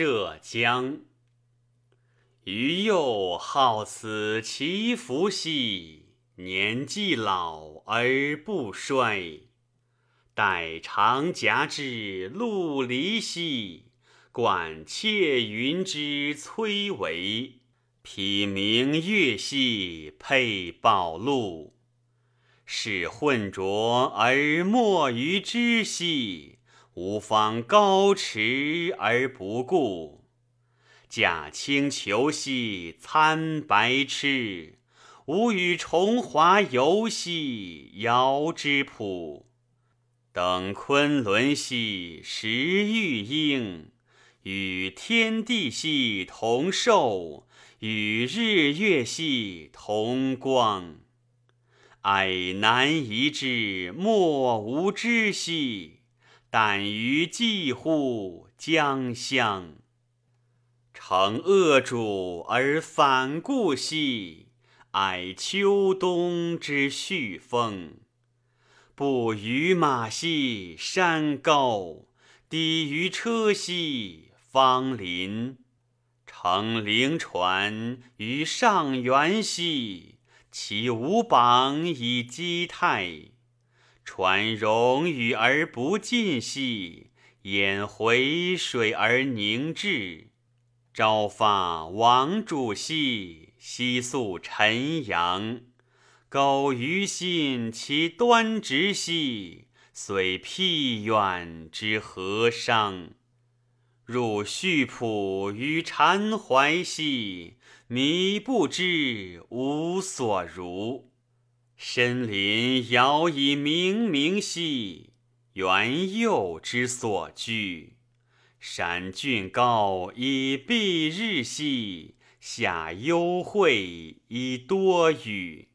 涉江。余幼好此祈福兮，年既老而不衰。待长夹之陆离兮，管窃云之崔嵬。披明月兮佩宝禄，是混浊而没于之兮，吾方高驰而不顾。驾轻裘兮参白痴，吾与重华游兮遥之浦。登昆仑兮食玉英，与天地兮同寿。与日月兮同光，哀难移之莫无知兮。胆于寄乎江乡，乘恶主而反顾兮。哀秋冬之序风，不于马兮山高，抵于车兮芳林。乘灵船于上元兮，其无榜以击泰。船荣誉而不尽兮，掩回水而凝滞。朝发王主兮，夕宿陈阳。苟余心其端直兮，虽僻远之何伤？入序浦于禅怀兮，迷不知无所如。深林遥以冥冥兮，猿佑之所居。山峻高以蔽日兮，下幽晦以多雨。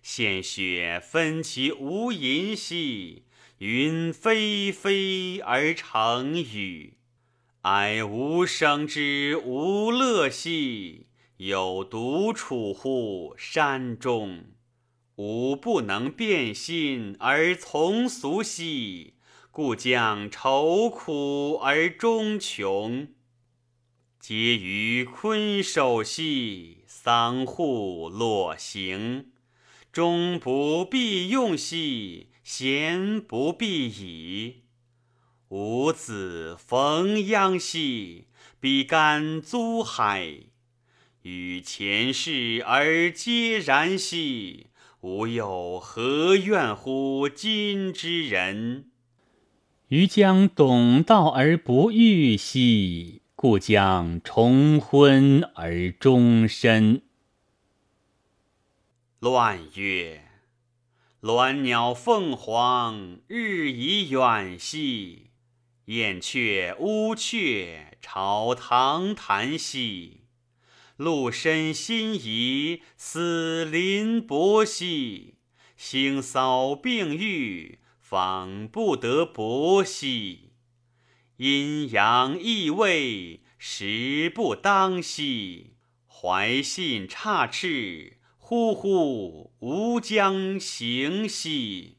现雪分其无垠兮，云霏霏而成雨。哀吾生之无乐兮，有独处乎山中。吾不能变心而从俗兮，故将愁苦而终穷。嗟余鲲首兮，桑户裸行。终不必用兮，闲不必倚。吾子逢鞅兮，比干租海。与前世而皆然兮，吾又何怨乎今之人？余将懂道而不遇兮，故将重昏而终身。乱曰：鸾鸟凤凰，日已远兮。燕雀乌鹊朝堂谈兮，鹿申辛夷死临薄兮。星扫并育，访不得薄兮。阴阳异位，时不当兮。怀信差斥，呼呼吾将行兮。